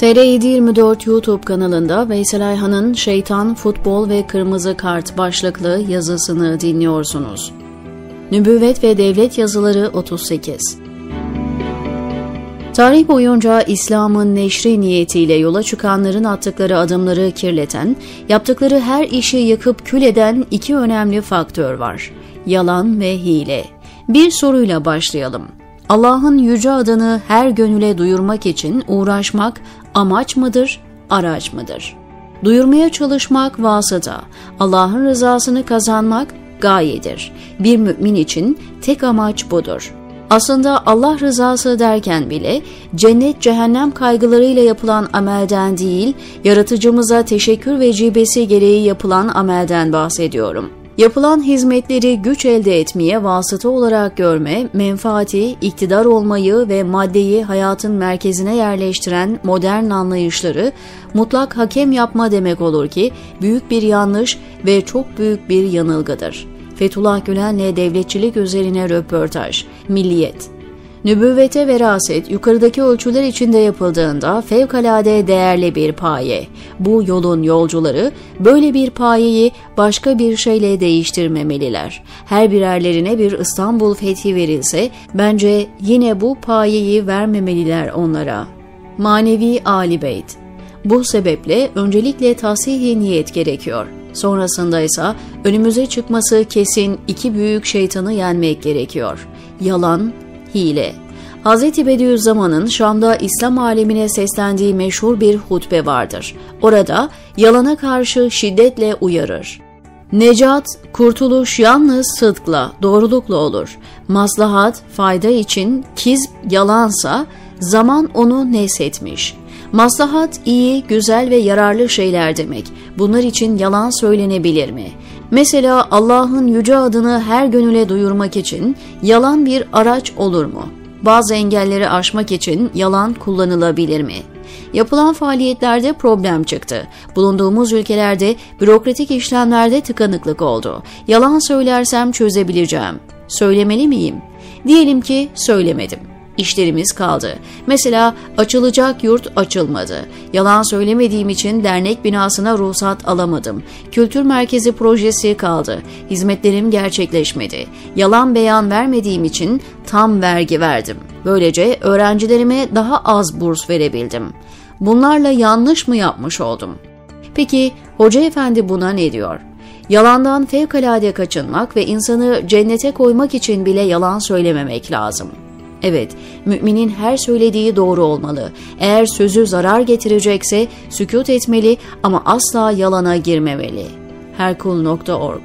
TR724 YouTube kanalında Veysel Ayhan'ın Şeytan, Futbol ve Kırmızı Kart başlıklı yazısını dinliyorsunuz. Nübüvvet ve Devlet Yazıları 38 Tarih boyunca İslam'ın neşri niyetiyle yola çıkanların attıkları adımları kirleten, yaptıkları her işi yakıp kül eden iki önemli faktör var. Yalan ve hile. Bir soruyla başlayalım. Allah'ın yüce adını her gönüle duyurmak için uğraşmak amaç mıdır, araç mıdır? Duyurmaya çalışmak vasıta, Allah'ın rızasını kazanmak gayedir. Bir mümin için tek amaç budur. Aslında Allah rızası derken bile cennet cehennem kaygılarıyla yapılan amelden değil, yaratıcımıza teşekkür vecibesi gereği yapılan amelden bahsediyorum.'' Yapılan hizmetleri güç elde etmeye vasıta olarak görme, menfaati, iktidar olmayı ve maddeyi hayatın merkezine yerleştiren modern anlayışları mutlak hakem yapma demek olur ki büyük bir yanlış ve çok büyük bir yanılgıdır. Fethullah Gülen'le devletçilik üzerine röportaj, Milliyet Nübüvvete veraset yukarıdaki ölçüler içinde yapıldığında fevkalade değerli bir paye. Bu yolun yolcuları böyle bir payeyi başka bir şeyle değiştirmemeliler. Her birerlerine bir İstanbul fethi verilse bence yine bu payeyi vermemeliler onlara. Manevi Ali Beyt Bu sebeple öncelikle tahsihi niyet gerekiyor. Sonrasında ise önümüze çıkması kesin iki büyük şeytanı yenmek gerekiyor. Yalan, hile. Hz. Bediüzzaman'ın Şam'da İslam alemine seslendiği meşhur bir hutbe vardır. Orada yalana karşı şiddetle uyarır. Necat, kurtuluş yalnız sıdkla, doğrulukla olur. Maslahat, fayda için kiz yalansa zaman onu nesetmiş. Maslahat iyi, güzel ve yararlı şeyler demek. Bunlar için yalan söylenebilir mi? Mesela Allah'ın yüce adını her gönüle duyurmak için yalan bir araç olur mu? Bazı engelleri aşmak için yalan kullanılabilir mi? Yapılan faaliyetlerde problem çıktı. Bulunduğumuz ülkelerde bürokratik işlemlerde tıkanıklık oldu. Yalan söylersem çözebileceğim. Söylemeli miyim? Diyelim ki söylemedim işlerimiz kaldı. Mesela açılacak yurt açılmadı. Yalan söylemediğim için dernek binasına ruhsat alamadım. Kültür merkezi projesi kaldı. Hizmetlerim gerçekleşmedi. Yalan beyan vermediğim için tam vergi verdim. Böylece öğrencilerime daha az burs verebildim. Bunlarla yanlış mı yapmış oldum? Peki hoca efendi buna ne diyor? Yalandan fevkalade kaçınmak ve insanı cennete koymak için bile yalan söylememek lazım.'' Evet, müminin her söylediği doğru olmalı. Eğer sözü zarar getirecekse sükut etmeli ama asla yalana girmemeli. Herkul.org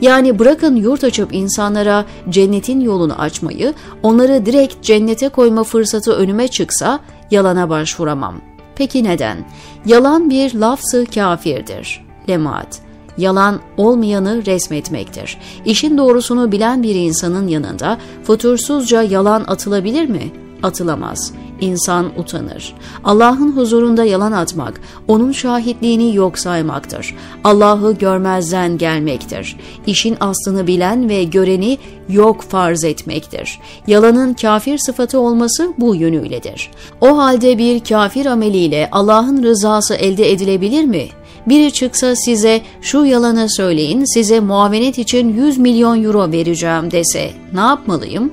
yani bırakın yurt açıp insanlara cennetin yolunu açmayı, onları direkt cennete koyma fırsatı önüme çıksa yalana başvuramam. Peki neden? Yalan bir lafzı kafirdir. Lemaat yalan olmayanı resmetmektir. İşin doğrusunu bilen bir insanın yanında futursuzca yalan atılabilir mi? Atılamaz. İnsan utanır. Allah'ın huzurunda yalan atmak, onun şahitliğini yok saymaktır. Allah'ı görmezden gelmektir. İşin aslını bilen ve göreni yok farz etmektir. Yalanın kafir sıfatı olması bu yönüyledir. O halde bir kafir ameliyle Allah'ın rızası elde edilebilir mi? Biri çıksa size şu yalanı söyleyin size muavenet için 100 milyon euro vereceğim dese ne yapmalıyım?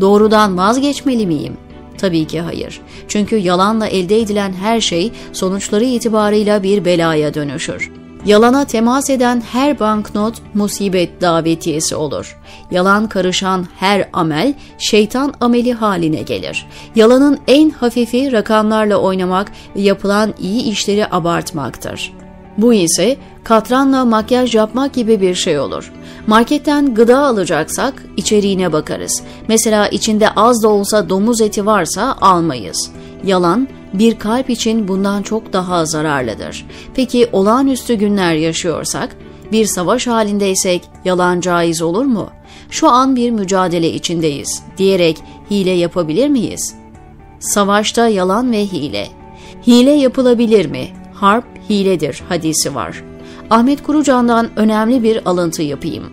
Doğrudan vazgeçmeli miyim? Tabii ki hayır. Çünkü yalanla elde edilen her şey sonuçları itibarıyla bir belaya dönüşür. Yalana temas eden her banknot musibet davetiyesi olur. Yalan karışan her amel şeytan ameli haline gelir. Yalanın en hafifi rakamlarla oynamak ve yapılan iyi işleri abartmaktır. Bu ise katranla makyaj yapmak gibi bir şey olur. Marketten gıda alacaksak içeriğine bakarız. Mesela içinde az da olsa domuz eti varsa almayız. Yalan bir kalp için bundan çok daha zararlıdır. Peki olağanüstü günler yaşıyorsak, bir savaş halindeysek yalan caiz olur mu? Şu an bir mücadele içindeyiz diyerek hile yapabilir miyiz? Savaşta yalan ve hile. Hile yapılabilir mi? harp hiledir hadisi var. Ahmet Kurucan'dan önemli bir alıntı yapayım.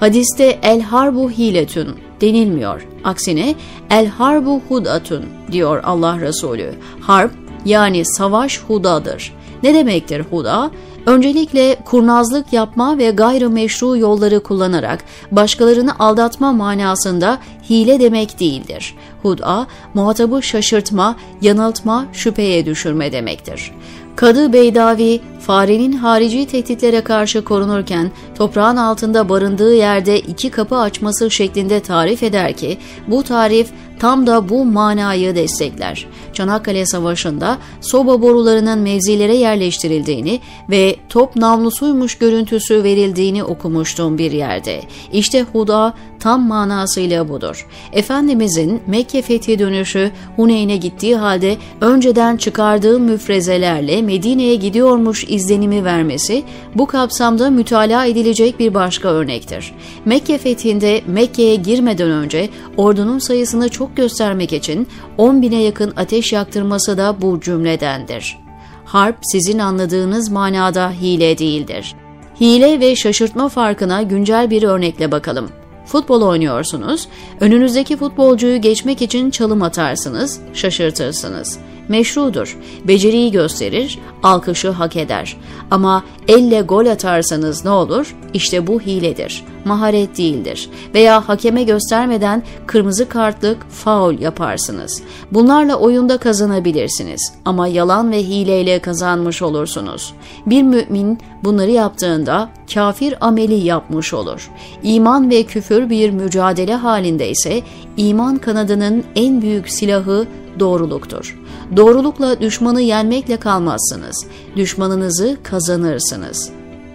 Hadiste el harbu hiletün denilmiyor. Aksine el harbu hudatun diyor Allah Resulü. Harp yani savaş hudadır. Ne demektir huda? Öncelikle kurnazlık yapma ve gayrimeşru yolları kullanarak başkalarını aldatma manasında hile demek değildir. Hud'a, muhatabı şaşırtma, yanıltma, şüpheye düşürme demektir. Kadı Beydavi, farenin harici tehditlere karşı korunurken toprağın altında barındığı yerde iki kapı açması şeklinde tarif eder ki, bu tarif tam da bu manayı destekler. Çanakkale Savaşı'nda soba borularının mevzilere yerleştirildiğini ve top namlusuymuş görüntüsü verildiğini okumuştum bir yerde. İşte Huda tam manasıyla budur. Efendimizin Mekke fethi dönüşü Huneyn'e gittiği halde önceden çıkardığı müfrezelerle Medine'ye gidiyormuş izlenimi vermesi bu kapsamda mütalaa edilecek bir başka örnektir. Mekke fethinde Mekke'ye girmeden önce ordunun sayısını çok göstermek için 10 bine yakın ateş yaktırması da bu cümledendir. Harp sizin anladığınız manada hile değildir. Hile ve şaşırtma farkına güncel bir örnekle bakalım. Futbol oynuyorsunuz, önünüzdeki futbolcuyu geçmek için çalım atarsınız, şaşırtırsınız. Meşrudur, beceriyi gösterir, alkışı hak eder. Ama elle gol atarsanız ne olur? İşte bu hiledir, maharet değildir. Veya hakeme göstermeden kırmızı kartlık faul yaparsınız. Bunlarla oyunda kazanabilirsiniz ama yalan ve hileyle kazanmış olursunuz. Bir mümin bunları yaptığında kafir ameli yapmış olur. İman ve küfür bir mücadele halinde ise iman kanadının en büyük silahı doğruluktur. Doğrulukla düşmanı yenmekle kalmazsınız. Düşmanınızı kazanırsınız.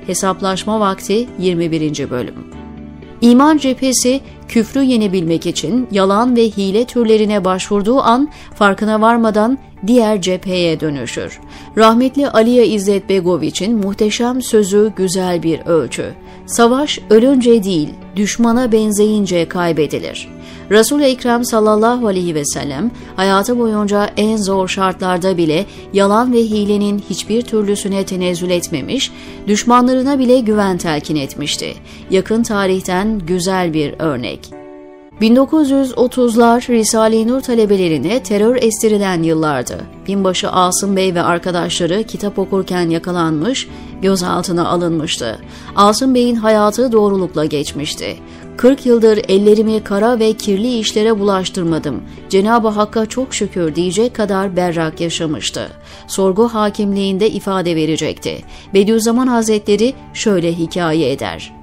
Hesaplaşma vakti 21. bölüm. İman cephesi küfrü yenebilmek için yalan ve hile türlerine başvurduğu an farkına varmadan diğer cepheye dönüşür. Rahmetli Aliye İzzet Begoviç'in muhteşem sözü güzel bir ölçü. Savaş ölünce değil, düşmana benzeyince kaybedilir. Resul-i Ekrem sallallahu aleyhi ve sellem hayatı boyunca en zor şartlarda bile yalan ve hilenin hiçbir türlüsüne tenezzül etmemiş, düşmanlarına bile güven telkin etmişti. Yakın tarihten güzel bir örnek. 1930'lar Risale-i Nur talebelerine terör estirilen yıllardı. Binbaşı Asım Bey ve arkadaşları kitap okurken yakalanmış, gözaltına alınmıştı. Asım Bey'in hayatı doğrulukla geçmişti. 40 yıldır ellerimi kara ve kirli işlere bulaştırmadım. Cenab-ı Hakk'a çok şükür diyecek kadar berrak yaşamıştı. Sorgu hakimliğinde ifade verecekti. Bediüzzaman Hazretleri şöyle hikaye eder.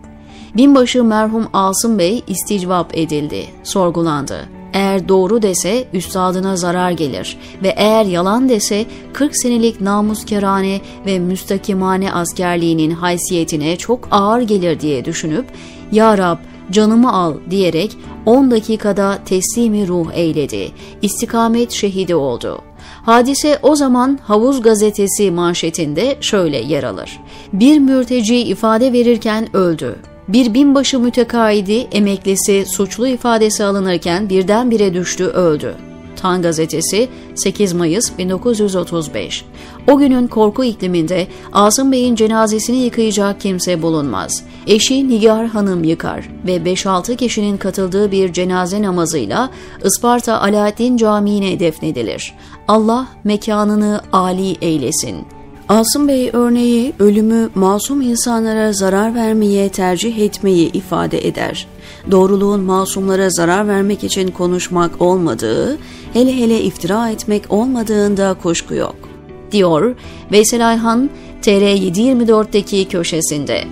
Binbaşı merhum Asım Bey isticvap edildi, sorgulandı. Eğer doğru dese üstadına zarar gelir ve eğer yalan dese 40 senelik namuskerane ve müstakimane askerliğinin haysiyetine çok ağır gelir diye düşünüp Ya Rab canımı al diyerek 10 dakikada teslimi ruh eyledi. İstikamet şehidi oldu. Hadise o zaman Havuz gazetesi manşetinde şöyle yer alır. Bir mürteci ifade verirken öldü. Bir binbaşı mütekaidi emeklisi suçlu ifadesi alınırken birdenbire düştü öldü. Tan gazetesi 8 Mayıs 1935. O günün korku ikliminde Asım Bey'in cenazesini yıkayacak kimse bulunmaz. Eşi Nigar Hanım yıkar ve 5-6 kişinin katıldığı bir cenaze namazıyla Isparta Alaaddin Camii'ne defnedilir. Allah mekanını âli eylesin. Asım Bey örneği ölümü masum insanlara zarar vermeye tercih etmeyi ifade eder. Doğruluğun masumlara zarar vermek için konuşmak olmadığı, hele hele iftira etmek olmadığında kuşku yok, diyor Veysel Ayhan TR724'deki köşesinde.